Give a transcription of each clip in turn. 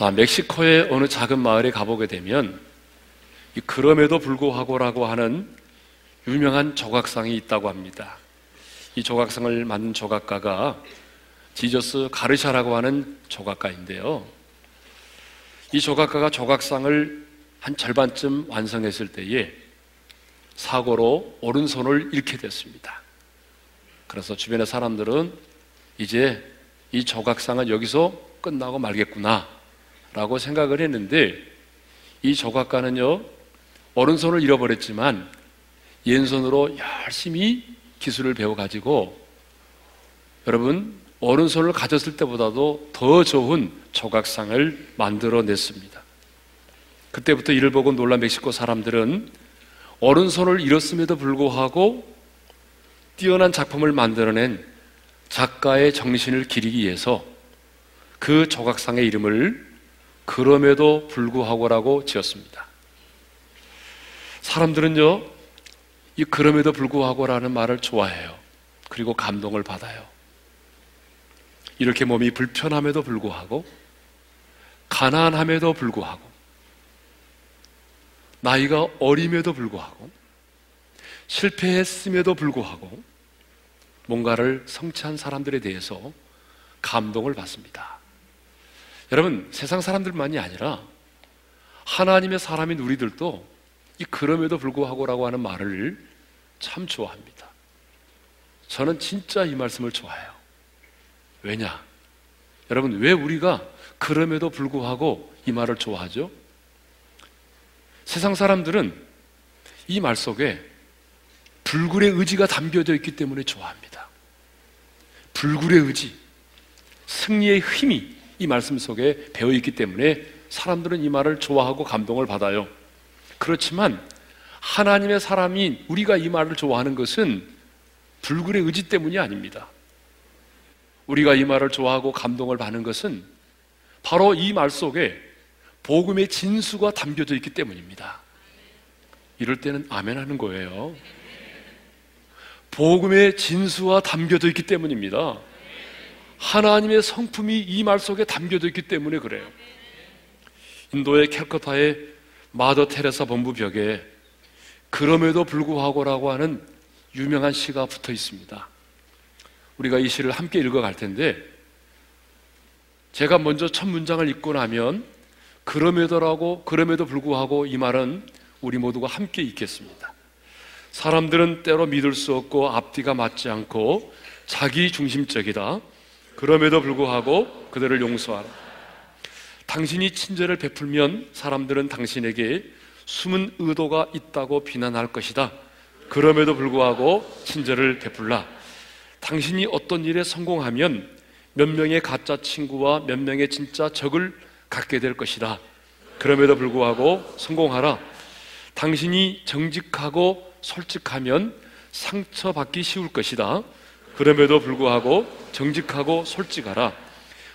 자, 멕시코의 어느 작은 마을에 가보게 되면 이 그럼에도 불구하고라고 하는 유명한 조각상이 있다고 합니다. 이 조각상을 만든 조각가가 지저스 가르샤라고 하는 조각가인데요. 이 조각가가 조각상을 한 절반쯤 완성했을 때에 사고로 오른손을 잃게 됐습니다. 그래서 주변의 사람들은 이제 이 조각상은 여기서 끝나고 말겠구나 라고 생각을 했는데 이 조각가는요 오른손을 잃어버렸지만 왼손으로 열심히 기술을 배워가지고 여러분 오른손을 가졌을 때보다도 더 좋은 조각상을 만들어냈습니다. 그때부터 이를 보고 놀란 멕시코 사람들은 오른손을 잃었음에도 불구하고 뛰어난 작품을 만들어낸 작가의 정신을 기리기 위해서 그 조각상의 이름을 그럼에도 불구하고라고 지었습니다. 사람들은요, 이 그럼에도 불구하고라는 말을 좋아해요. 그리고 감동을 받아요. 이렇게 몸이 불편함에도 불구하고, 가난함에도 불구하고, 나이가 어림에도 불구하고, 실패했음에도 불구하고, 뭔가를 성취한 사람들에 대해서 감동을 받습니다. 여러분, 세상 사람들만이 아니라 하나님의 사람인 우리들도 이 그럼에도 불구하고라고 하는 말을 참 좋아합니다. 저는 진짜 이 말씀을 좋아해요. 왜냐? 여러분, 왜 우리가 그럼에도 불구하고 이 말을 좋아하죠? 세상 사람들은 이 말 속에 불굴의 의지가 담겨져 있기 때문에 좋아합니다. 불굴의 의지, 승리의 힘이 이 말씀 속에 배어 있기 때문에 사람들은 이 말을 좋아하고 감동을 받아요. 그렇지만 하나님의 사람이 우리가 이 말을 좋아하는 것은 불굴의 의지 때문이 아닙니다. 우리가 이 말을 좋아하고 감동을 받는 것은 바로 이 말 속에 복음의 진수가 담겨져 있기 때문입니다. 이럴 때는 아멘 하는 거예요. 복음의 진수가 담겨져 있기 때문입니다. 하나님의 성품이 이 말 속에 담겨져 있기 때문에 그래요. 인도의 캘커타의 마더 테레사 본부 벽에 그럼에도 불구하고라고 하는 유명한 시가 붙어 있습니다. 우리가 이 시를 함께 읽어갈 텐데 제가 먼저 첫 문장을 읽고 나면 그럼에도라고 그럼에도 불구하고 이 말은 우리 모두가 함께 읽겠습니다. 사람들은 때로 믿을 수 없고 앞뒤가 맞지 않고 자기 중심적이다. 그럼에도 불구하고 그들을 용서하라. 당신이 친절을 베풀면 사람들은 당신에게 숨은 의도가 있다고 비난할 것이다. 그럼에도 불구하고 친절을 베풀라. 당신이 어떤 일에 성공하면 몇 명의 가짜 친구와 몇 명의 진짜 적을 갖게 될 것이다. 그럼에도 불구하고 성공하라. 당신이 정직하고 솔직하면 상처받기 쉬울 것이다. 그럼에도 불구하고 정직하고 솔직하라.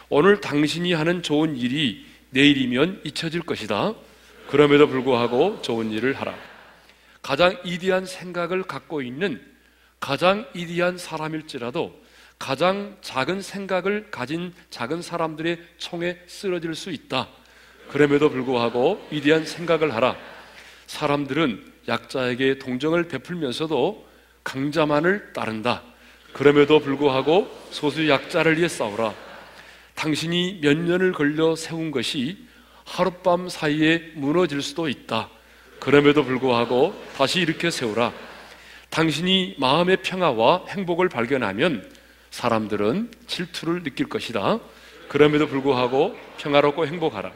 오늘 당신이 하는 좋은 일이 내일이면 잊혀질 것이다. 그럼에도 불구하고 좋은 일을 하라. 가장 이디한 생각을 갖고 있는 가장 이디한 사람일지라도 가장 작은 생각을 가진 작은 사람들의 총에 쓰러질 수 있다. 그럼에도 불구하고 이디한 생각을 하라. 사람들은 약자에게 동정을 베풀면서도 강자만을 따른다. 그럼에도 불구하고 소수 약자를 위해 싸우라. 당신이 몇 년을 걸려 세운 것이 하룻밤 사이에 무너질 수도 있다. 그럼에도 불구하고 다시 이렇게 세우라. 당신이 마음의 평화와 행복을 발견하면 사람들은 질투를 느낄 것이다. 그럼에도 불구하고 평화롭고 행복하라.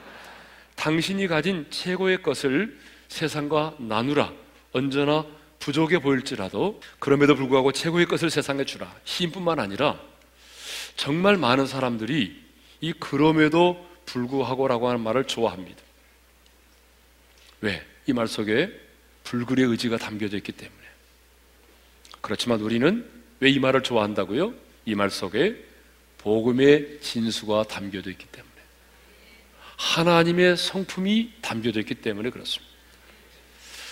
당신이 가진 최고의 것을 세상과 나누라. 언제나 부족해 보일지라도 그럼에도 불구하고 최고의 것을 세상에 주라. 시인뿐만 아니라 정말 많은 사람들이 이 그럼에도 불구하고라고 하는 말을 좋아합니다. 왜? 이 말 속에 불굴의 의지가 담겨져 있기 때문에. 그렇지만 우리는 왜 이 말을 좋아한다고요? 이 말 속에 복음의 진수가 담겨져 있기 때문에. 하나님의 성품이 담겨져 있기 때문에 그렇습니다.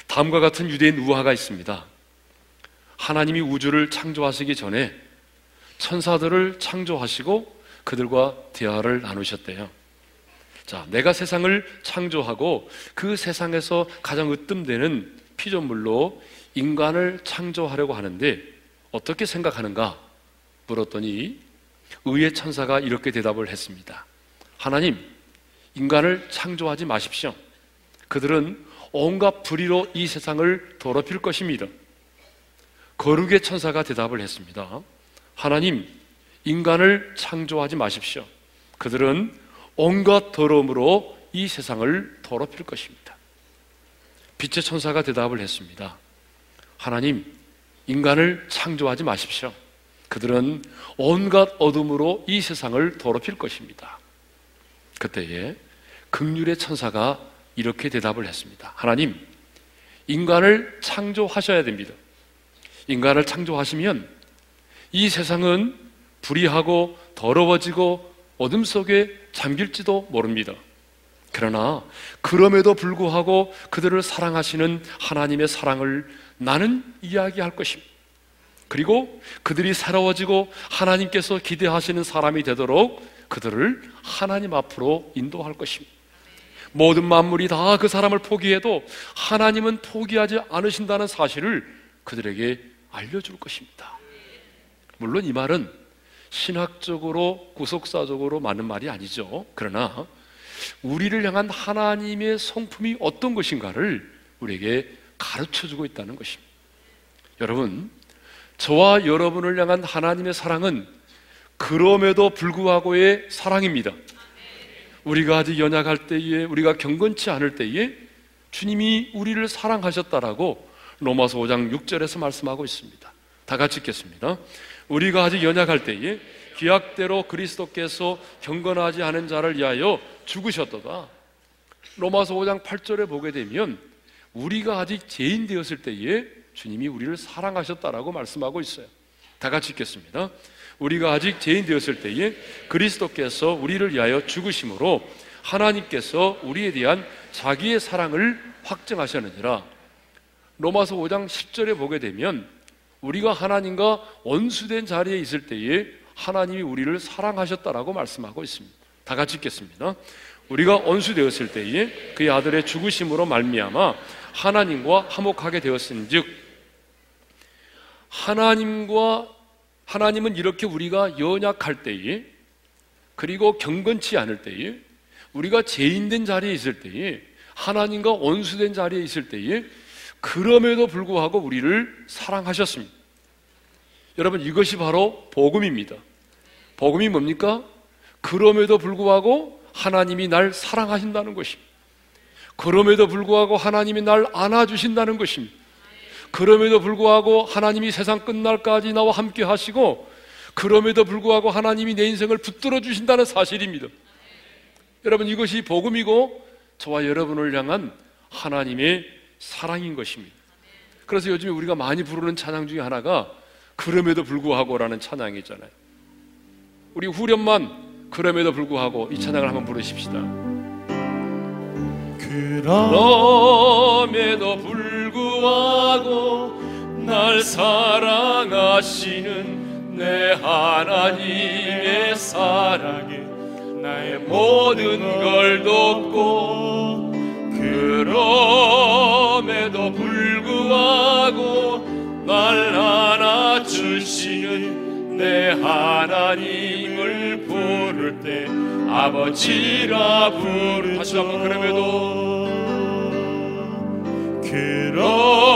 다음과 같은 유대인 우화가 있습니다. 하나님이 우주를 창조하시기 전에 천사들을 창조하시고 그들과 대화를 나누셨대요. 자, 내가 세상을 창조하고 그 세상에서 가장 으뜸되는 피조물로 인간을 창조하려고 하는데 어떻게 생각하는가 물었더니 의의 천사가 이렇게 대답을 했습니다. 하나님, 인간을 창조하지 마십시오. 그들은 온갖 불의로 이 세상을 더럽힐 것입니다. 거룩의 천사가 대답을 했습니다. 하나님, 인간을 창조하지 마십시오. 그들은 온갖 더러움으로 이 세상을 더럽힐 것입니다. 빛의 천사가 대답을 했습니다. 하나님, 인간을 창조하지 마십시오. 그들은 온갖 어둠으로 이 세상을 더럽힐 것입니다. 그때에 극률의 천사가 이렇게 대답을 했습니다. 하나님, 인간을 창조하셔야 됩니다. 인간을 창조하시면 이 세상은 불의하고 더러워지고 어둠 속에 잠길지도 모릅니다. 그러나 그럼에도 불구하고 그들을 사랑하시는 하나님의 사랑을 나는 이야기할 것입니다. 그리고 그들이 새로워지고 하나님께서 기대하시는 사람이 되도록 그들을 하나님 앞으로 인도할 것입니다. 모든 만물이 다 그 사람을 포기해도 하나님은 포기하지 않으신다는 사실을 그들에게 알려줄 것입니다. 물론 이 말은 신학적으로 구속사적으로 맞는 말이 아니죠. 그러나 우리를 향한 하나님의 성품이 어떤 것인가를 우리에게 가르쳐 주고 있다는 것입니다. 여러분, 저와 여러분을 향한 하나님의 사랑은 그럼에도 불구하고의 사랑입니다. 우리가 아직 연약할 때에, 우리가 경건치 않을 때에 주님이 우리를 사랑하셨다라고 로마서 5장 6절에서 말씀하고 있습니다. 다 같이 읽겠습니다. 우리가 아직 연약할 때에 기약대로 그리스도께서 경건하지 않은 자를 위하여 죽으셨도다. 로마서 5장 8절에 보게 되면 우리가 아직 죄인 되었을 때에 주님이 우리를 사랑하셨다라고 말씀하고 있어요. 다 같이 읽겠습니다. 우리가 아직 죄인 되었을 때에 그리스도께서 우리를 위하여 죽으심으로 하나님께서 우리에 대한 자기의 사랑을 확증하셨느니라. 로마서 5장 10절에 보게 되면 우리가 하나님과 원수된 자리에 있을 때에 하나님이 우리를 사랑하셨다라고 말씀하고 있습니다. 다 같이 읽겠습니다. 우리가 원수되었을 때에 그의 아들의 죽으심으로 말미암아 하나님과 화목하게 되었은즉 하나님과 하나님은 이렇게 우리가 연약할 때에 그리고 경건치 않을 때에 우리가 죄인된 자리에 있을 때에 하나님과 원수된 자리에 있을 때에 그럼에도 불구하고 우리를 사랑하셨습니다. 여러분 이것이 바로 복음입니다. 복음이 뭡니까? 그럼에도 불구하고 하나님이 날 사랑하신다는 것입니다. 그럼에도 불구하고 하나님이 날 안아주신다는 것입니다. 그럼에도 불구하고 하나님이 세상 끝날까지 나와 함께 하시고 그럼에도 불구하고 하나님이 내 인생을 붙들어 주신다는 사실입니다. 여러분 이것이 복음이고 저와 여러분을 향한 하나님의 사랑인 것입니다. 그래서 요즘에 우리가 많이 부르는 찬양 중에 하나가 그럼에도 불구하고라는 찬양이잖아요. 우리 후렴만 그럼에도 불구하고 이 찬양을 한번 부르십시다. 그럼에도 불구하고 날 사랑하시는 내 하나님의 사랑에 나의 모든 걸 돕고 그럼에도 불구하고 날 안아주시는 내 하나님을 부를 때 아버지라 부르 다시 한번 그럼에도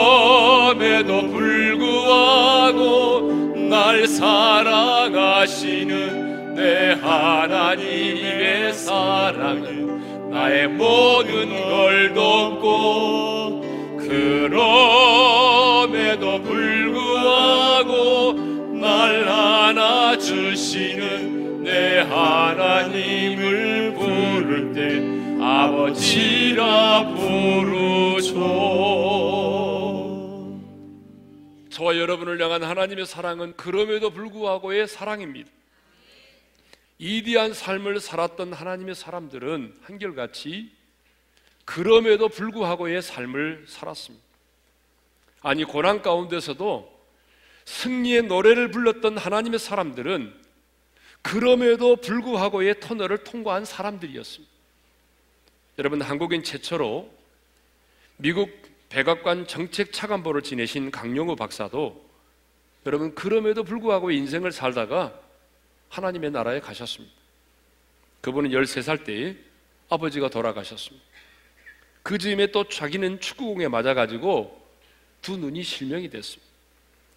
그럼에도 불구하고 날 사랑하시는 내 하나님의 사랑은 나의 모든 걸 돕고 그럼에도 불구하고 날 안아주시는 내 하나님을 부를 때 아버지라 부르죠 저와 여러분을 향한 하나님의 사랑은 그럼에도 불구하고의 사랑입니다 이디한 삶을 살았던 하나님의 사람들은 한결같이 그럼에도 불구하고의 삶을 살았습니다. 아니, 고난 가운데서도 승리의 노래를 불렀던 하나님의 사람들은 그럼에도 불구하고의 터널을 통과한 사람들이었습니다. 여러분 한국인 최초로 미국 백악관 정책 차관보를 지내신 강용우 박사도 여러분 그럼에도 불구하고 인생을 살다가 하나님의 나라에 가셨습니다. 그분은 13살 때에 아버지가 돌아가셨습니다. 그 즈음에 또 자기는 축구공에 맞아가지고 두 눈이 실명이 됐습니다.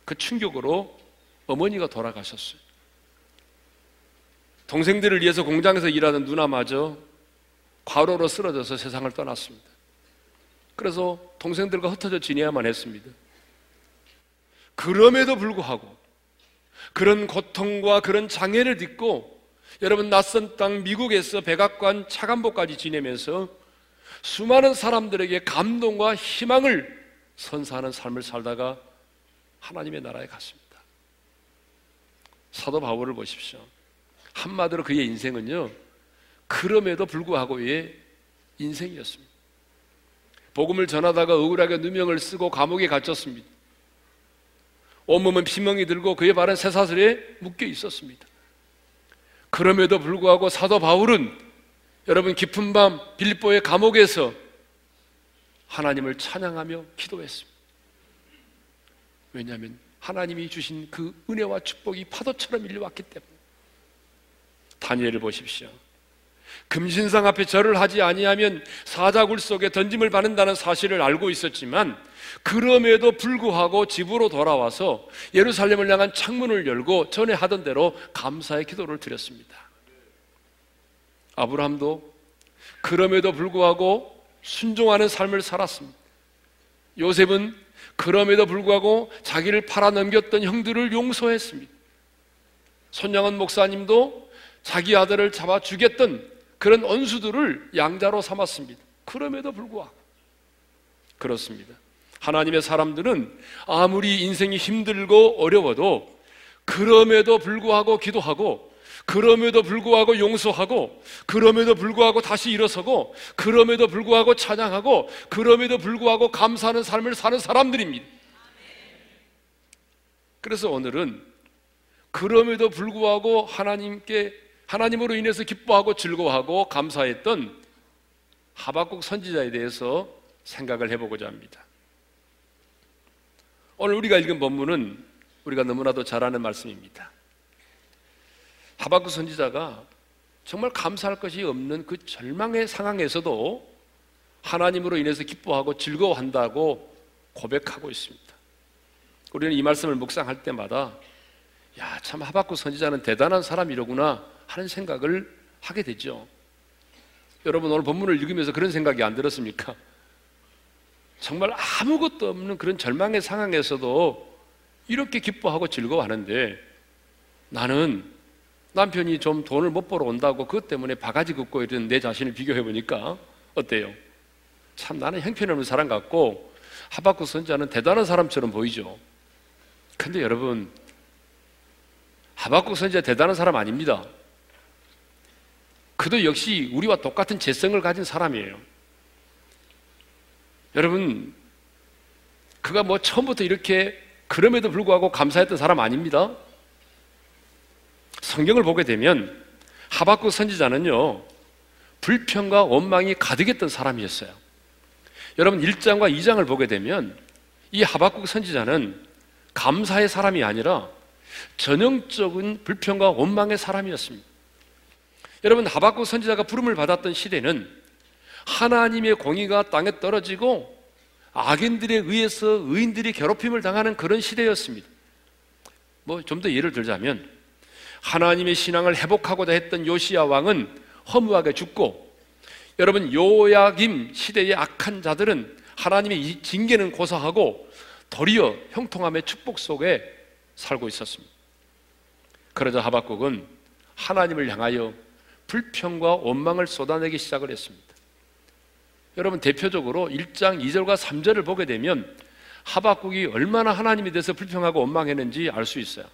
그 충격으로 어머니가 돌아가셨어요. 동생들을 위해서 공장에서 일하는 누나마저 과로로 쓰러져서 세상을 떠났습니다. 그래서 동생들과 흩어져 지내야만 했습니다. 그럼에도 불구하고 그런 고통과 그런 장애를 딛고 여러분 낯선 땅 미국에서 백악관 차관보까지 지내면서 수많은 사람들에게 감동과 희망을 선사하는 삶을 살다가 하나님의 나라에 갔습니다. 사도 바울을 보십시오. 한마디로 그의 인생은요, 그럼에도 불구하고의 인생이었습니다. 복음을 전하다가 억울하게 누명을 쓰고 감옥에 갇혔습니다. 온몸은 피멍이 들고 그의 발은 쇠사슬에 묶여 있었습니다. 그럼에도 불구하고 사도 바울은 여러분 깊은 밤 빌립보의 감옥에서 하나님을 찬양하며 기도했습니다. 왜냐하면 하나님이 주신 그 은혜와 축복이 파도처럼 일려왔기 때문에 다니엘을 보십시오. 금신상 앞에 절을 하지 아니하면 사자굴 속에 던짐을 받는다는 사실을 알고 있었지만 그럼에도 불구하고 집으로 돌아와서 예루살렘을 향한 창문을 열고 전에 하던 대로 감사의 기도를 드렸습니다. 아브라함도 그럼에도 불구하고 순종하는 삶을 살았습니다. 요셉은 그럼에도 불구하고 자기를 팔아 넘겼던 형들을 용서했습니다. 손양은 목사님도 자기 아들을 잡아 죽였던 그런 언수들을 양자로 삼았습니다. 그럼에도 불구하고 그렇습니다. 하나님의 사람들은 아무리 인생이 힘들고 어려워도 그럼에도 불구하고 기도하고 그럼에도 불구하고 용서하고 그럼에도 불구하고 다시 일어서고 그럼에도 불구하고 찬양하고 그럼에도 불구하고 감사하는 삶을 사는 사람들입니다. 그래서 오늘은 그럼에도 불구하고 하나님께 하나님으로 인해서 기뻐하고 즐거워하고 감사했던 하박국 선지자에 대해서 생각을 해보고자 합니다. 오늘 우리가 읽은 본문은 우리가 너무나도 잘 아는 말씀입니다. 하박국 선지자가 정말 감사할 것이 없는 그 절망의 상황에서도 하나님으로 인해서 기뻐하고 즐거워한다고 고백하고 있습니다. 우리는 이 말씀을 묵상할 때마다 야, 참 하박국 선지자는 대단한 사람이로구나 하는 생각을 하게 되죠. 여러분 오늘 본문을 읽으면서 그런 생각이 안 들었습니까? 정말 아무것도 없는 그런 절망의 상황에서도 이렇게 기뻐하고 즐거워하는데 나는 남편이 좀 돈을 못 벌어 온다고 그것 때문에 바가지 긋고 이런 내 자신을 비교해 보니까 어때요? 참 나는 형편없는 사람 같고 하박국 선자는 대단한 사람처럼 보이죠. 근데 여러분 하박국 선자 대단한 사람 아닙니다. 그도 역시 우리와 똑같은 재성을 가진 사람이에요. 여러분, 그가 뭐 처음부터 이렇게 그럼에도 불구하고 감사했던 사람 아닙니다. 성경을 보게 되면 하박국 선지자는요, 불평과 원망이 가득했던 사람이었어요. 여러분, 1장과 2장을 보게 되면 이 하박국 선지자는 감사의 사람이 아니라 전형적인 불평과 원망의 사람이었습니다. 여러분 하박국 선지자가 부름을 받았던 시대는 하나님의 공의가 땅에 떨어지고 악인들에 의해서 의인들이 괴롭힘을 당하는 그런 시대였습니다. 뭐 좀 더 예를 들자면 하나님의 신앙을 회복하고자 했던 요시야 왕은 허무하게 죽고 여러분 요야김 시대의 악한 자들은 하나님의 징계는 고사하고 도리어 형통함의 축복 속에 살고 있었습니다. 그러자 하박국은 하나님을 향하여 불평과 원망을 쏟아내기 시작을 했습니다. 여러분 대표적으로 1장 2절과 3절을 보게 되면 하박국이 얼마나 하나님에 대해서 불평하고 원망했는지 알 수 있어요.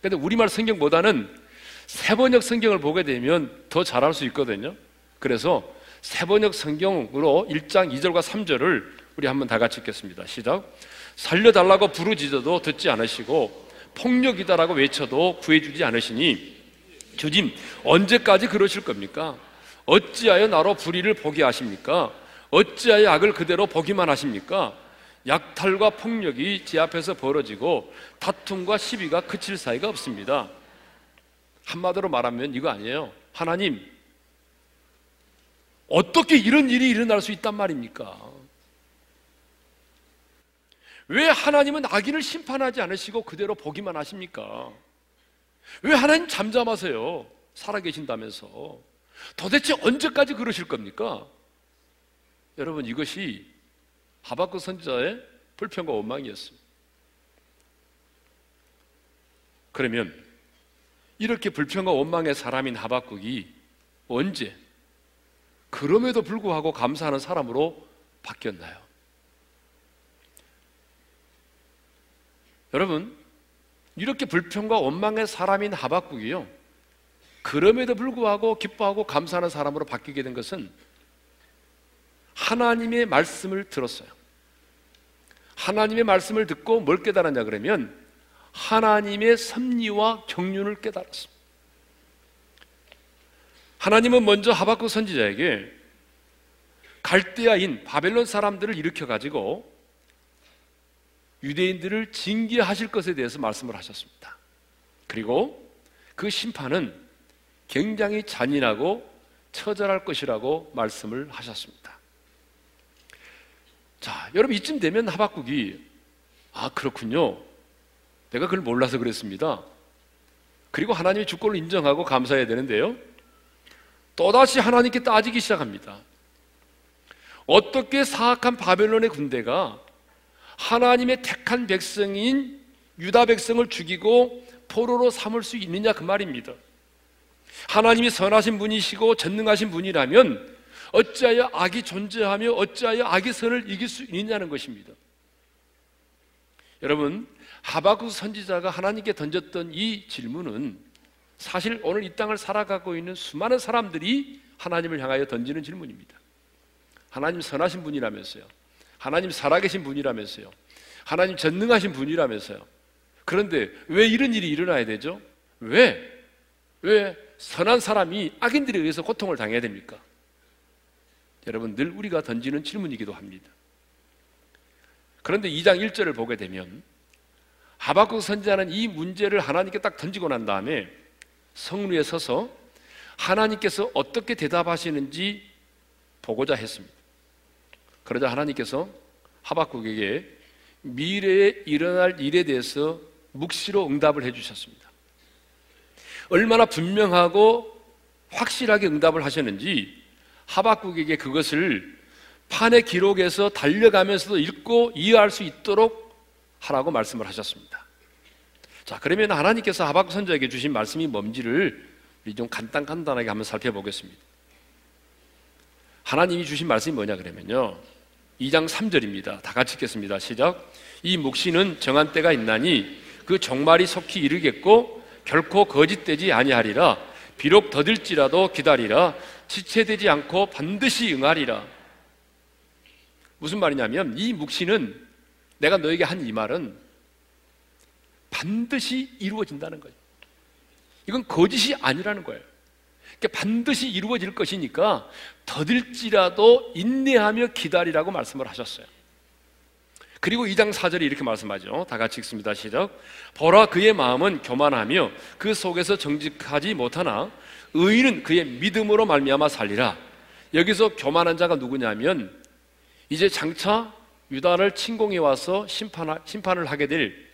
그런데 우리말 성경보다는 세번역 성경을 보게 되면 더 잘할 수 있거든요. 그래서 세번역 성경으로 1장 2절과 3절을 우리 한번 다 같이 읽겠습니다. 시작. 살려달라고 부르짖어도 듣지 않으시고 폭력이다라고 외쳐도 구해주지 않으시니 주님 언제까지 그러실 겁니까? 어찌하여 나로 불의를 보게 하십니까? 어찌하여 악을 그대로 보기만 하십니까? 약탈과 폭력이 제 앞에서 벌어지고 다툼과 시비가 그칠 사이가 없습니다. 한마디로 말하면 이거 아니에요. 하나님, 어떻게 이런 일이 일어날 수 있단 말입니까? 왜 하나님은 악인을 심판하지 않으시고 그대로 보기만 하십니까? 왜 하나님 잠잠하세요? 살아계신다면서. 도대체 언제까지 그러실 겁니까? 여러분, 이것이 하박국 선지자의 불평과 원망이었습니다. 그러면 이렇게 불평과 원망의 사람인 하박국이 언제 그럼에도 불구하고 감사하는 사람으로 바뀌었나요? 여러분, 이렇게 불평과 원망의 사람인 하박국이요. 그럼에도 불구하고 기뻐하고 감사하는 사람으로 바뀌게 된 것은 하나님의 말씀을 들었어요. 하나님의 말씀을 듣고 뭘 깨달았냐 그러면 하나님의 섭리와 경륜을 깨달았습니다. 하나님은 먼저 하박국 선지자에게 갈대아인 바벨론 사람들을 일으켜 가지고 유대인들을 징계하실 것에 대해서 말씀을 하셨습니다. 그리고 그 심판은 굉장히 잔인하고 처절할 것이라고 말씀을 하셨습니다. 자, 여러분 이쯤 되면 하박국이 아 그렇군요. 내가 그걸 몰라서 그랬습니다. 그리고 하나님의 주권을 인정하고 감사해야 되는데요. 또다시 하나님께 따지기 시작합니다. 어떻게 사악한 바벨론의 군대가 하나님의 택한 백성인 유다 백성을 죽이고 포로로 삼을 수 있느냐 그 말입니다. 하나님이 선하신 분이시고 전능하신 분이라면 어찌하여 악이 존재하며 어찌하여 악의 선을 이길 수 있느냐는 것입니다. 여러분, 하바국 선지자가 하나님께 던졌던 이 질문은 사실 오늘 이 땅을 살아가고 있는 수많은 사람들이 하나님을 향하여 던지는 질문입니다. 하나님 선하신 분이라면서요. 하나님 살아계신 분이라면서요. 하나님 전능하신 분이라면서요. 그런데 왜 이런 일이 일어나야 되죠? 왜? 왜 선한 사람이 악인들에 의해서 고통을 당해야 됩니까? 여러분 늘 우리가 던지는 질문이기도 합니다. 그런데 2장 1절을 보게 되면 하박국 선지자는 이 문제를 하나님께 딱 던지고 난 다음에 성루에 서서 하나님께서 어떻게 대답하시는지 보고자 했습니다. 그러자 하나님께서 하박국에게 미래에 일어날 일에 대해서 묵시로 응답을 해주셨습니다. 얼마나 분명하고 확실하게 응답을 하셨는지 하박국에게 그것을 판의 기록에서 달려가면서도 읽고 이해할 수 있도록 하라고 말씀을 하셨습니다. 자, 그러면 하나님께서 하박국 선자에게 주신 말씀이 뭔지를 우리 좀 간단 간단하게 한번 살펴보겠습니다. 하나님이 주신 말씀이 뭐냐 그러면요. 2장 3절입니다. 다 같이 읽겠습니다. 시작. 이 묵시는 정한 때가 있나니 그 종말이 속히 이르겠고 결코 거짓되지 아니하리라. 비록 더딜지라도 기다리라. 지체되지 않고 반드시 응하리라. 무슨 말이냐면 이 묵시는 내가 너에게 한 이 말은 반드시 이루어진다는 거예요. 이건 거짓이 아니라는 거예요. 반드시 이루어질 것이니까 더딜지라도 인내하며 기다리라고 말씀을 하셨어요. 그리고 2장 4절에 이렇게 말씀하죠. 다 같이 읽습니다. 시작. 보라 그의 마음은 교만하며 그 속에서 정직하지 못하나 의인은 그의 믿음으로 말미암아 살리라. 여기서 교만한 자가 누구냐면 이제 장차 유다를 침공해 와서 심판 심판을 하게 될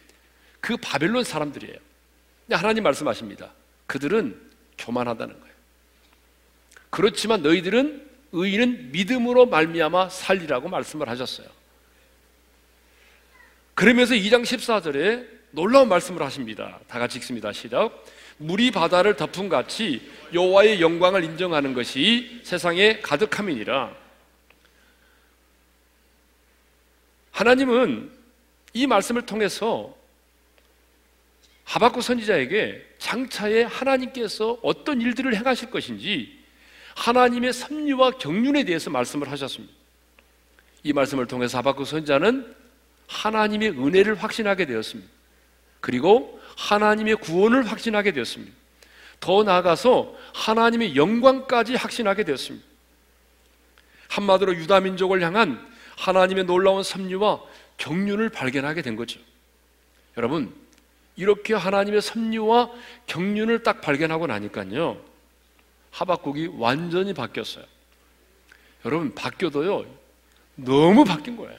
그 바벨론 사람들이에요. 하나님 말씀하십니다. 그들은 교만하다는 거예요. 그렇지만 너희들은 의인은 믿음으로 말미암아 살리라고 말씀을 하셨어요. 그러면서 2장 14절에 놀라운 말씀을 하십니다. 다 같이 읽습니다. 시작. 물이 바다를 덮은 같이 여호와의 영광을 인정하는 것이 세상에 가득함이니라. 하나님은 이 말씀을 통해서 하박국 선지자에게 장차에 하나님께서 어떤 일들을 행하실 것인지 하나님의 섭리와 경륜에 대해서 말씀을 하셨습니다. 이 말씀을 통해서 하박국 선지자는 하나님의 은혜를 확신하게 되었습니다. 그리고 하나님의 구원을 확신하게 되었습니다. 더 나아가서 하나님의 영광까지 확신하게 되었습니다. 한마디로 유다 민족을 향한 하나님의 놀라운 섭리와 경륜을 발견하게 된 거죠. 여러분, 이렇게 하나님의 섭리와 경륜을 딱 발견하고 나니까요. 하박국이 완전히 바뀌었어요. 여러분, 바뀌어도요. 너무 바뀐 거예요.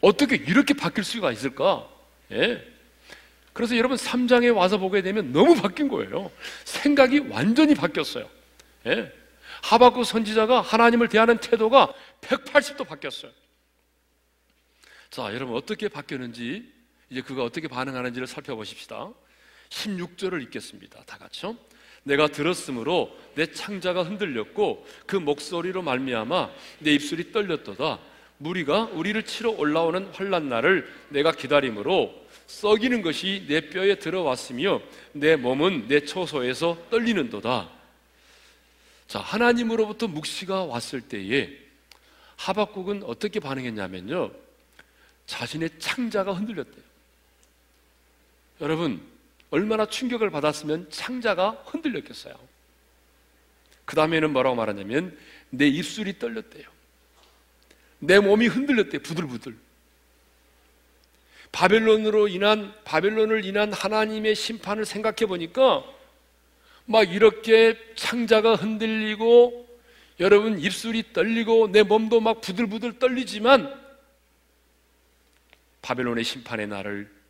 어떻게 이렇게 바뀔 수가 있을까? 예. 그래서 여러분 3장에 와서 보게 되면 너무 바뀐 거예요. 생각이 완전히 바뀌었어요. 예. 하박국 선지자가 하나님을 대하는 태도가 180도 바뀌었어요. 자, 여러분 어떻게 바뀌었는지 이제 그가 어떻게 반응하는지를 살펴보십시다. 16절을 읽겠습니다. 다 같이요. 내가 들었으므로 내 창자가 흔들렸고 그 목소리로 말미암아 내 입술이 떨렸도다. 무리가 우리를 치러 올라오는 환란 날을 내가 기다림으로 썩이는 것이 내 뼈에 들어왔으며 내 몸은 내 초소에서 떨리는도다. 자, 하나님으로부터 묵시가 왔을 때에 하박국은 어떻게 반응했냐면요. 자신의 창자가 흔들렸대요. 여러분, 얼마나 충격을 받았으면 창자가 흔들렸겠어요. 그 다음에는 뭐라고 말하냐면 내 입술이 떨렸대요. 내 몸이 흔들렸대요. 부들부들. 바벨론으로 인한 바벨론을 인한 하나님의 심판을 생각해 보니까 막 이렇게 창자가 흔들리고 여러분 입술이 떨리고 내 몸도 막 부들부들 떨리지만 바벨론의 심판의 날을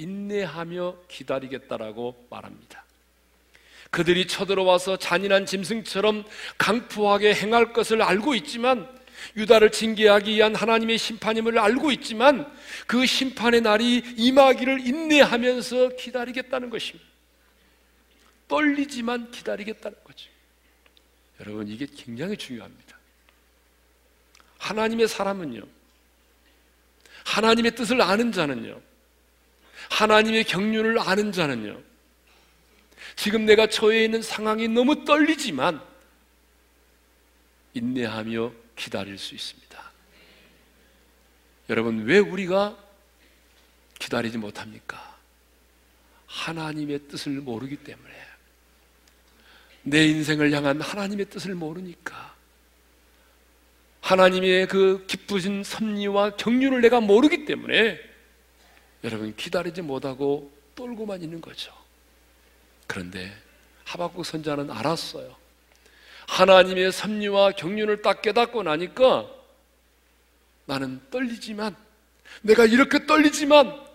인내하며 기다리겠다라고 말합니다. 그들이 쳐들어와서 잔인한 짐승처럼 강포하게 행할 것을 알고 있지만 유다를 징계하기 위한 하나님의 심판임을 알고 있지만 그 심판의 날이 임하기를 인내하면서 기다리겠다는 것입니다. 떨리지만 기다리겠다는 거죠. 여러분, 이게 굉장히 중요합니다. 하나님의 사람은요, 하나님의 뜻을 아는 자는요, 하나님의 경륜을 아는 자는요, 지금 내가 처해 있는 상황이 너무 떨리지만 인내하며 기다릴 수 있습니다. 여러분, 왜 우리가 기다리지 못합니까? 하나님의 뜻을 모르기 때문에. 내 인생을 향한 하나님의 뜻을 모르니까. 하나님의 그 기쁘신 섭리와 경륜을 내가 모르기 때문에 여러분 기다리지 못하고 떨고만 있는 거죠. 그런데 하박국 선자는 알았어요. 하나님의 섭리와 경륜을 딱 깨닫고 나니까 나는 떨리지만 내가 이렇게 떨리지만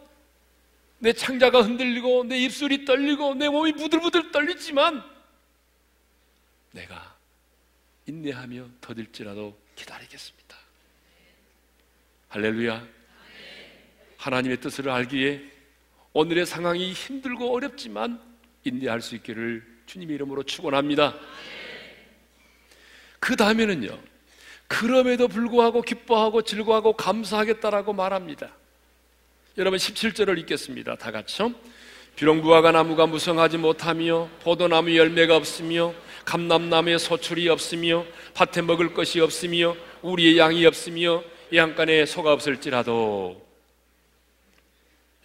내 창자가 흔들리고 내 입술이 떨리고 내 몸이 부들부들 떨리지만 내가 인내하며 더딜지라도 기다리겠습니다. 할렐루야. 하나님의 뜻을 알기에 오늘의 상황이 힘들고 어렵지만 인내할 수 있기를 주님의 이름으로 축원합니다. 그 다음에는요. 그럼에도 불구하고 기뻐하고 즐거워하고 감사하겠다라고 말합니다. 여러분 17절을 읽겠습니다. 다 같이요. 비록 무화과 나무가 무성하지 못하며 포도나무 열매가 없으며 감람나무에 소출이 없으며 밭에 먹을 것이 없으며 우리의 양이 없으며 양간에 소가 없을지라도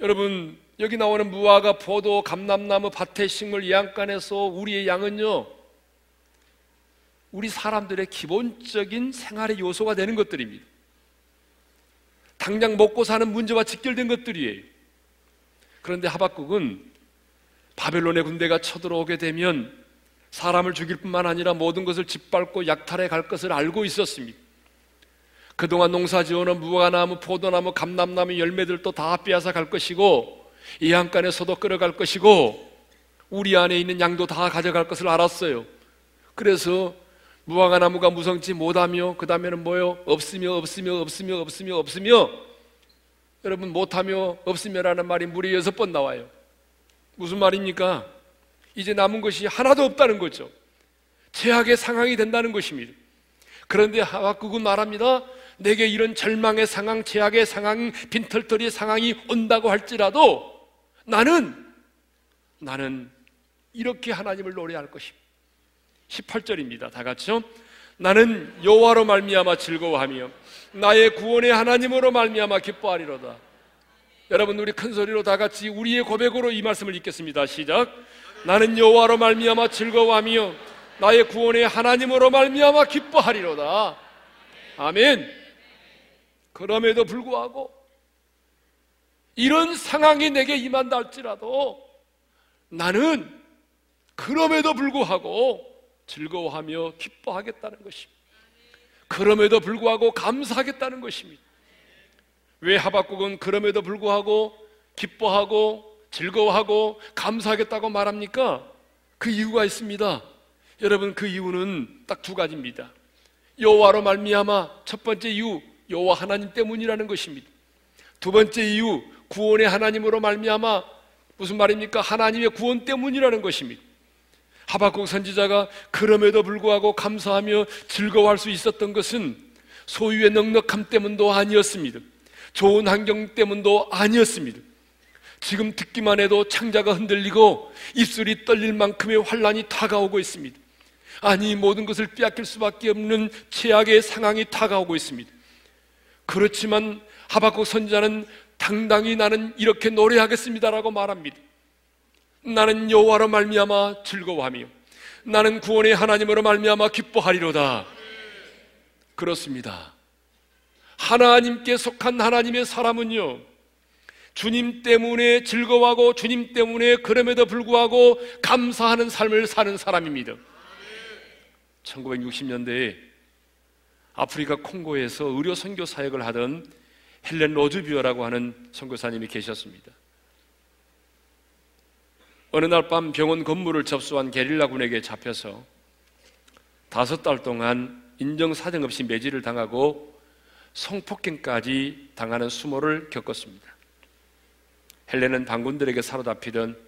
여러분 여기 나오는 무화과 포도 감람나무 밭의 식물 양간에서 우리의 양은요 우리 사람들의 기본적인 생활의 요소가 되는 것들입니다. 당장 먹고 사는 문제와 직결된 것들이에요. 그런데 하박국은 바벨론의 군대가 쳐들어오게 되면 사람을 죽일 뿐만 아니라 모든 것을 짓밟고 약탈해 갈 것을 알고 있었습니다. 그동안 농사 지어놓은 무화과나무, 포도나무, 감람나무 열매들도 다 빼앗아 갈 것이고 이 한간에서도 끌어갈 것이고 우리 안에 있는 양도 다 가져갈 것을 알았어요. 그래서 무화과 나무가 무성치 못하며 그 다음에는 뭐요? 없으며 없으며 없으며 없으며 없으며 여러분 못하며 없으며라는 말이 무려 여섯 번 나와요. 무슨 말입니까? 이제 남은 것이 하나도 없다는 거죠. 최악의 상황이 된다는 것입니다. 그런데 하박국은 말합니다. 내게 이런 절망의 상황, 최악의 상황, 빈털터리의 상황이 온다고 할지라도 나는 나는 이렇게 하나님을 노래할 것입니다. 18절입니다. 다 같이요. 나는 여호와로 말미암아 즐거워하며 나의 구원의 하나님으로 말미암아 기뻐하리로다. 여러분 우리 큰 소리로 다 같이 우리의 고백으로 이 말씀을 읽겠습니다. 시작. 나는 여호와로 말미암아 즐거워하며 나의 구원의 하나님으로 말미암아 기뻐하리로다. 아멘. 그럼에도 불구하고 이런 상황이 내게 임한다 할지라도 나는 그럼에도 불구하고 즐거워하며 기뻐하겠다는 것입니다. 그럼에도 불구하고 감사하겠다는 것입니다. 왜 하박국은 그럼에도 불구하고 기뻐하고 즐거워하고 감사하겠다고 말합니까? 그 이유가 있습니다. 여러분 그 이유는 딱 두 가지입니다. 여호와로 말미암아 첫 번째 이유 여호와 하나님 때문이라는 것입니다. 두 번째 이유 구원의 하나님으로 말미암아 무슨 말입니까? 하나님의 구원 때문이라는 것입니다. 하박국 선지자가 그럼에도 불구하고 감사하며 즐거워할 수 있었던 것은 소유의 넉넉함 때문도 아니었습니다. 좋은 환경 때문도 아니었습니다. 지금 듣기만 해도 창자가 흔들리고 입술이 떨릴 만큼의 환란이 다가오고 있습니다. 아니 모든 것을 빼앗길 수밖에 없는 최악의 상황이 다가오고 있습니다. 그렇지만 하박국 선지자는 당당히 나는 이렇게 노래하겠습니다라고 말합니다. 나는 여호와로 말미암아 즐거워하며 나는 구원의 하나님으로 말미암아 기뻐하리로다. 그렇습니다. 하나님께 속한 하나님의 사람은요, 주님 때문에 즐거워하고 주님 때문에 그럼에도 불구하고 감사하는 삶을 사는 사람입니다. 1960년대에 아프리카 콩고에서 의료 선교 사역을 하던 헬렌 로즈비어라고 하는 선교사님이 계셨습니다. 어느 날 밤 병원 건물을 접수한 게릴라군에게 잡혀서 다섯 달 동안 인정 사정 없이 매질을 당하고 성폭행까지 당하는 수모를 겪었습니다. 헬렌은 반군들에게 사로잡히던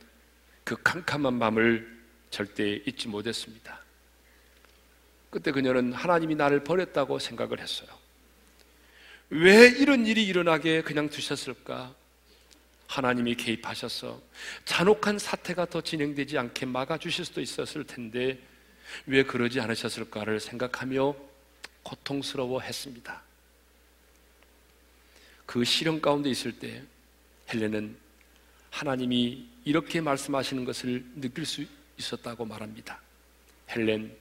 그 캄캄한 밤을 절대 잊지 못했습니다. 그때 그녀는 하나님이 나를 버렸다고 생각을 했어요. 왜 이런 일이 일어나게 그냥 두셨을까? 하나님이 개입하셔서 잔혹한 사태가 더 진행되지 않게 막아주실 수도 있었을 텐데 왜 그러지 않으셨을까를 생각하며 고통스러워 했습니다. 그 시련 가운데 있을 때 헬렌은 하나님이 이렇게 말씀하시는 것을 느낄 수 있었다고 말합니다. 헬렌,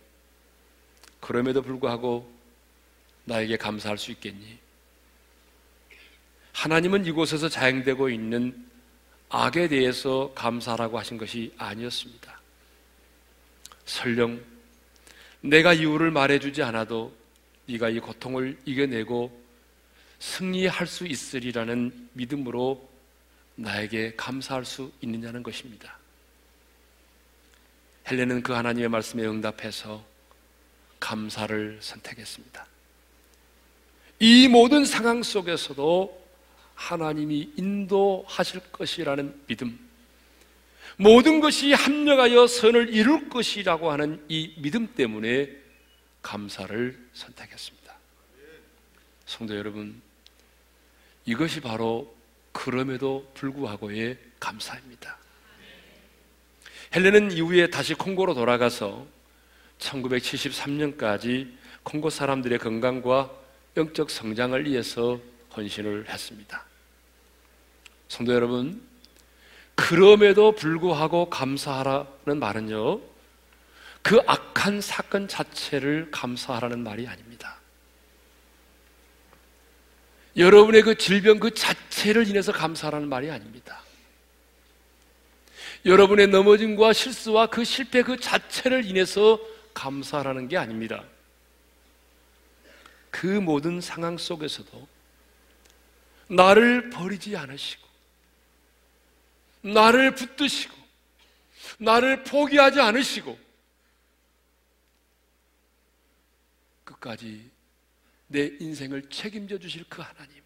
그럼에도 불구하고 나에게 감사할 수 있겠니? 하나님은 이곳에서 자행되고 있는 악에 대해서 감사라고 하신 것이 아니었습니다. 설령 내가 이유를 말해주지 않아도 네가 이 고통을 이겨내고 승리할 수 있으리라는 믿음으로 나에게 감사할 수 있느냐는 것입니다. 헬레는 그 하나님의 말씀에 응답해서 감사를 선택했습니다. 이 모든 상황 속에서도 하나님이 인도하실 것이라는 믿음, 모든 것이 합력하여 선을 이룰 것이라고 하는 이 믿음 때문에 감사를 선택했습니다. 성도 여러분, 이것이 바로 그럼에도 불구하고의 감사입니다. 헬렌은 이후에 다시 콩고로 돌아가서 1973년까지 콩고 사람들의 건강과 영적 성장을 위해서 헌신을 했습니다. 성도 여러분, 그럼에도 불구하고 감사하라는 말은요, 그 악한 사건 자체를 감사하라는 말이 아닙니다. 여러분의 그 질병 그 자체를 인해서 감사하라는 말이 아닙니다. 여러분의 넘어짐과 실수와 그 실패 그 자체를 인해서 감사하라는 게 아닙니다. 그 모든 상황 속에서도 나를 버리지 않으시고, 나를 붙드시고, 나를 포기하지 않으시고, 끝까지 내 인생을 책임져 주실 그 하나님.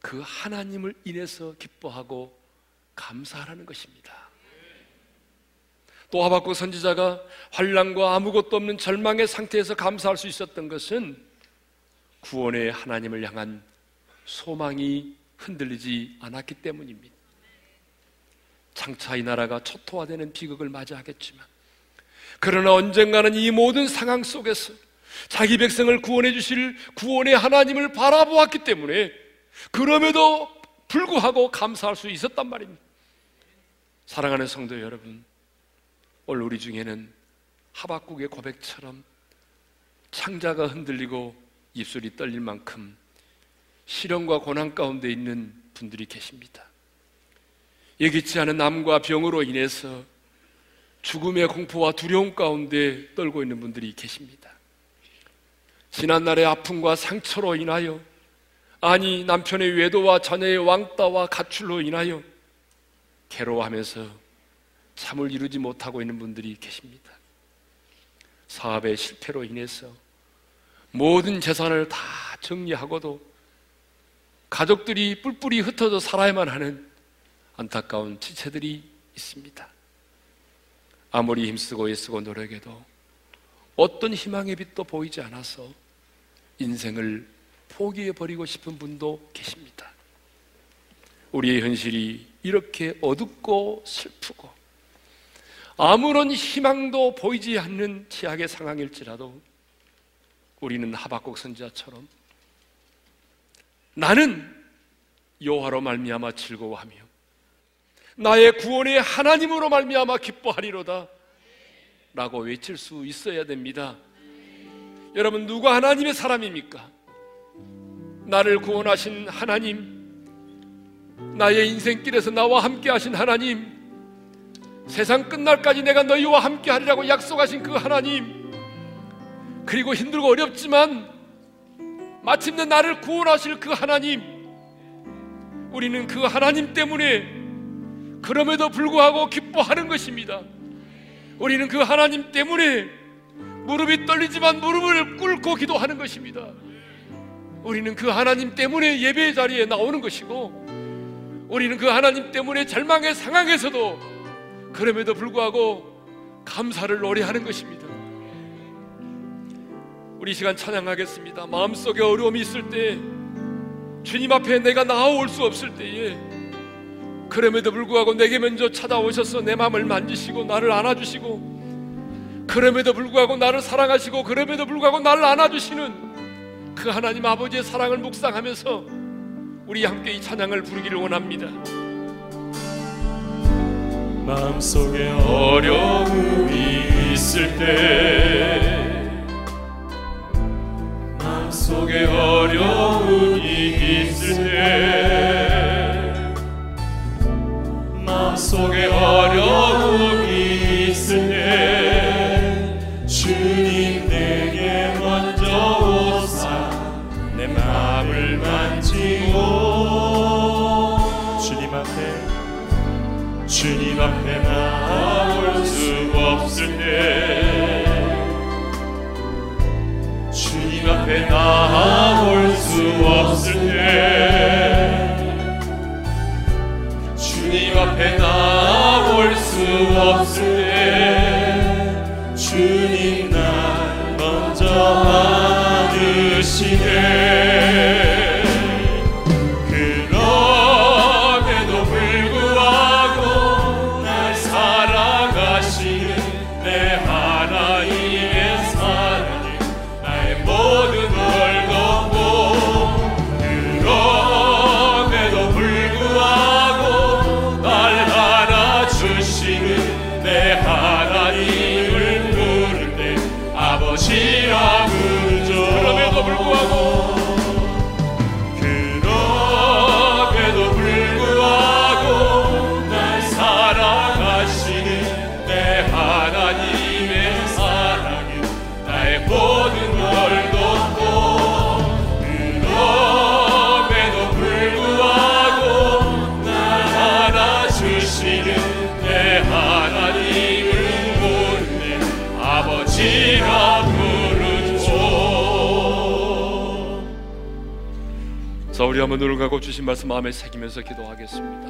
그 하나님을 인해서 기뻐하고 감사하라는 것입니다. 또 하박국 선지자가 환란과 아무것도 없는 절망의 상태에서 감사할 수 있었던 것은 구원의 하나님을 향한 소망이 흔들리지 않았기 때문입니다. 장차 이 나라가 초토화되는 비극을 맞이하겠지만 그러나 언젠가는 이 모든 상황 속에서 자기 백성을 구원해 주실 구원의 하나님을 바라보았기 때문에 그럼에도 불구하고 감사할 수 있었단 말입니다. 사랑하는 성도 여러분, 오늘 우리 중에는 하박국의 고백처럼 창자가 흔들리고 입술이 떨릴 만큼 시련과 고난 가운데 있는 분들이 계십니다. 예기치 않은 남과 병으로 인해서 죽음의 공포와 두려움 가운데 떨고 있는 분들이 계십니다. 지난날의 아픔과 상처로 인하여 아니 남편의 외도와 자녀의 왕따와 가출로 인하여 괴로워하면서 잠을 이루지 못하고 있는 분들이 계십니다. 사업의 실패로 인해서 모든 재산을 다 정리하고도 가족들이 뿔뿔이 흩어져 살아야만 하는 안타까운 지체들이 있습니다. 아무리 힘쓰고 애쓰고 노력해도 어떤 희망의 빛도 보이지 않아서 인생을 포기해 버리고 싶은 분도 계십니다. 우리의 현실이 이렇게 어둡고 슬프고 아무런 희망도 보이지 않는 최악의 상황일지라도 우리는 하박국 선지자처럼 나는 여호와로 말미암아 즐거워하며 나의 구원의 하나님으로 말미암아 기뻐하리로다 라고 외칠 수 있어야 됩니다. 여러분 누가 하나님의 사람입니까? 나를 구원하신 하나님 나의 인생길에서 나와 함께 하신 하나님 세상 끝날까지 내가 너희와 함께 하리라고 약속하신 그 하나님 그리고 힘들고 어렵지만 마침내 나를 구원하실 그 하나님 우리는 그 하나님 때문에 그럼에도 불구하고 기뻐하는 것입니다. 우리는 그 하나님 때문에 무릎이 떨리지만 무릎을 꿇고 기도하는 것입니다. 우리는 그 하나님 때문에 예배 자리에 나오는 것이고 우리는 그 하나님 때문에 절망의 상황에서도 그럼에도 불구하고 감사를 노래하는 것입니다. 우리 시간 찬양하겠습니다. 마음속에 어려움이 있을 때 주님 앞에 내가 나아올 수 없을 때에 그럼에도 불구하고 내게 먼저 찾아오셔서 내 마음을 만지시고 나를 안아주시고 그럼에도 불구하고 나를 사랑하시고 그럼에도 불구하고 나를 안아주시는 그 하나님 아버지의 사랑을 묵상하면서 우리 함께 이 찬양을 부르기를 원합니다. 마음속에 어려움이 있을 때 속에 어려움이 있을 때 마음속에 어려움이 있을 때 앞에 나올 수 없을 때 주님 앞에 나올 수 없을 때 주님 앞에 나올 수 없을 때 주님 날 먼저 안으시네 한번 눈을 감고 주신 말씀 마음에 새기면서 기도하겠습니다.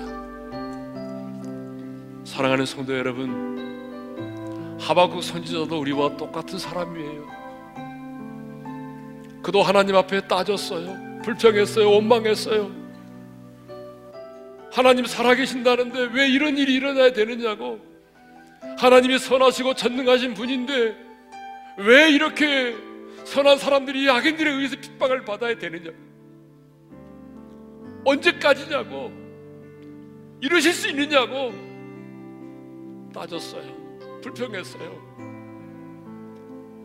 사랑하는 성도 여러분, 하박국 선지자도 우리와 똑같은 사람이에요. 그도 하나님 앞에 따졌어요. 불평했어요. 원망했어요. 하나님 살아계신다는데 왜 이런 일이 일어나야 되느냐고. 하나님이 선하시고 전능하신 분인데 왜 이렇게 선한 사람들이 악인들에 의해서 핍박을 받아야 되느냐. 언제까지냐고 이러실 수 있느냐고 따졌어요. 불평했어요.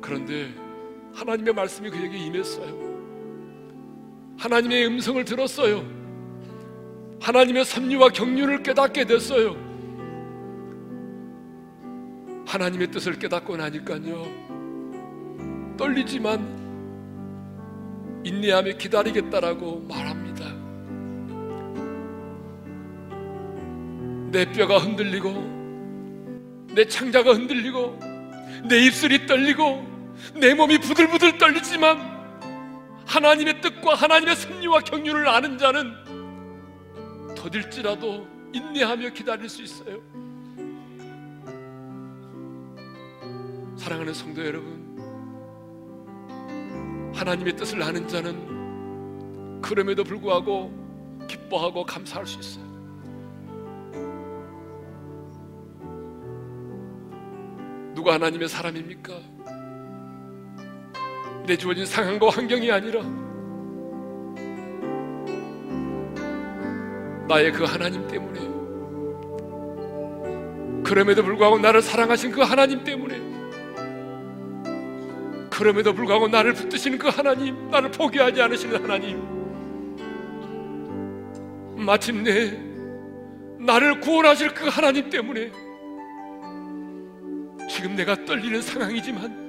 그런데 하나님의 말씀이 그에게 임했어요. 하나님의 음성을 들었어요. 하나님의 섭리와 경륜을 깨닫게 됐어요. 하나님의 뜻을 깨닫고 나니까요. 떨리지만 인내하며 기다리겠다라고 말합니다. 내 뼈가 흔들리고 내 창자가 흔들리고 내 입술이 떨리고 내 몸이 부들부들 떨리지만 하나님의 뜻과 하나님의 섭리와 경륜을 아는 자는 더딜지라도 인내하며 기다릴 수 있어요. 사랑하는 성도 여러분, 하나님의 뜻을 아는 자는 그럼에도 불구하고 기뻐하고 감사할 수 있어요. 누가 하나님의 사람입니까? 내 주어진 상황과 환경이 아니라 나의 그 하나님 때문에. 그럼에도 불구하고 나를 사랑하신 그 하나님 때문에. 그럼에도 불구하고 나를 붙드시는 그 하나님 나를 포기하지 않으시는 하나님. 마침내 나를 구원하실 그 하나님 때문에 지금 내가 떨리는 상황이지만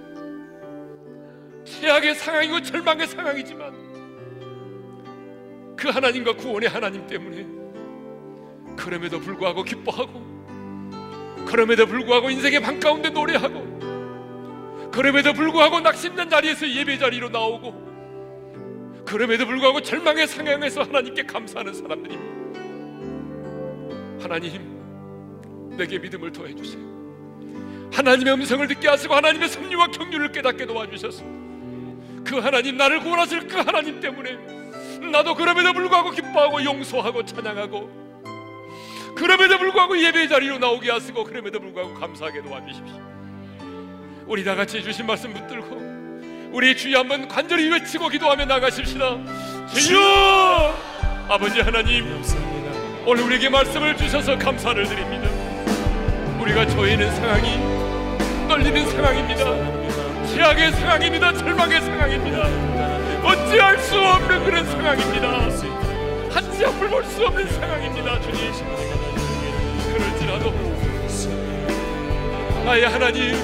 최악의 상황이고 절망의 상황이지만 그 하나님과 구원의 하나님 때문에 그럼에도 불구하고 기뻐하고 그럼에도 불구하고 인생의 반가운데 노래하고 그럼에도 불구하고 낙심된 자리에서 예배 자리로 나오고 그럼에도 불구하고 절망의 상황에서 하나님께 감사하는 사람들입니다. 하나님 내게 믿음을 더해 주세요 하나님의 음성을 듣게 하시고 하나님의 섭리와 경륜을 깨닫게 도와주셔서 그 하나님 나를 구원하실 그 하나님 때문에 나도 그럼에도 불구하고 기뻐하고 용서하고 찬양하고 그럼에도 불구하고 예배 자리로 나오게 하시고 그럼에도 불구하고 감사하게 도와주십시오. 우리 다 같이 주신 말씀 붙들고 우리 주여 한번 간절히 외치고 기도하며 나가십시다. 주여! 아버지 하나님 오늘 우리에게 말씀을 주셔서 감사를 드립니다. 우리가 있는 상황이 떨리는 상황입니다. 최악의 상황입니다. 절망의 상황입니다. 어찌할 수 없는 그런 상황입니다. 한치 앞을 볼 수 없는 상황입니다. 주님. 그럴지라도 나의 하나님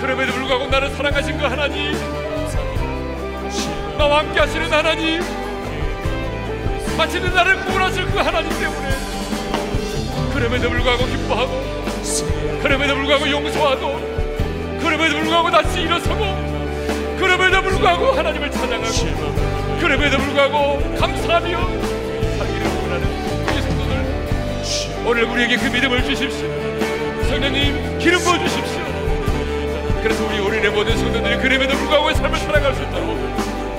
그럼에도 불구하고 나를 사랑하신 그 하나님 나와 함께 하시는 하나님 마치는 나를 구원하실 그 하나님 때문에 그럼에도 불구하고 기뻐하고 그럼에도 불구하고 용서하고 그럼에도 불구하고 다시 일어서고 그럼에도 불구하고 하나님을 찬양하고 그럼에도 불구하고 감사하며 살기를 원하는 우리 성도들 오늘 우리에게 그 믿음을 주십시오. 성령님 기름 부어 주십시오. 그래서 우리 올인의 모든 성도들이 그럼에도 불구하고 삶을 살아갈 수 있도록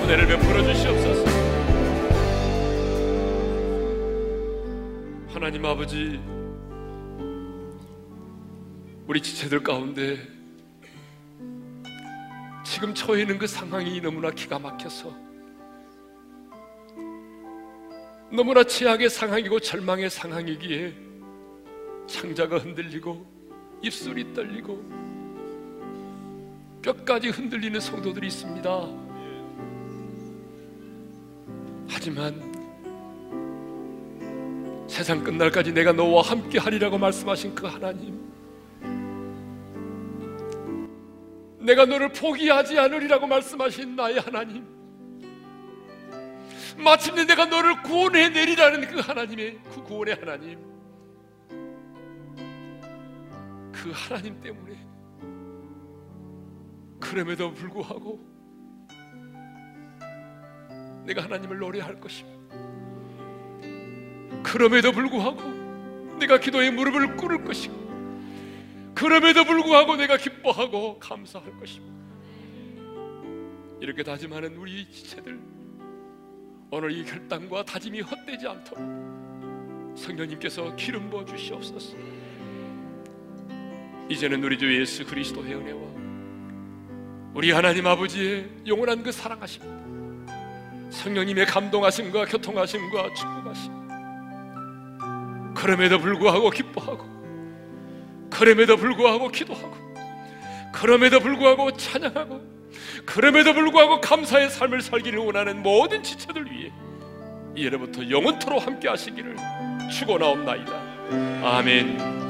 은혜를 베풀어 주시옵소서. 하나님 아버지 우리 지체들 가운데 지금 처해 있는 그 상황이 너무나 기가 막혀서 너무나 최악의 상황이고 절망의 상황이기에 창자가 흔들리고 입술이 떨리고 뼈까지 흔들리는 성도들이 있습니다. 하지만 세상 끝날까지 내가 너와 함께 하리라고 말씀하신 그 하나님 내가 너를 포기하지 않으리라고 말씀하신 나의 하나님. 마침내 내가 너를 구원해 내리라는 그 하나님의 그 구원의 하나님. 그 하나님 때문에 그럼에도 불구하고 내가 하나님을 노래할 것입니다. 그럼에도 불구하고 내가 기도에 무릎을 꿇을 것이고 그럼에도 불구하고 내가 기뻐하고 감사할 것입니다. 이렇게 다짐하는 우리 지체들 오늘 이 결단과 다짐이 헛되지 않도록 성령님께서 기름 부어 주시옵소서. 이제는 우리 주 예수 그리스도의 은혜와 우리 하나님 아버지의 영원한 그 사랑하심 성령님의 감동하심과 교통하심과 축복하심 그럼에도 불구하고 기뻐하고 그럼에도 불구하고 기도하고 그럼에도 불구하고 찬양하고 그럼에도 불구하고 감사의 삶을 살기를 원하는 모든 지체들 위해 이제부터 영원토록 함께 하시기를 축원하옵나이다. 아멘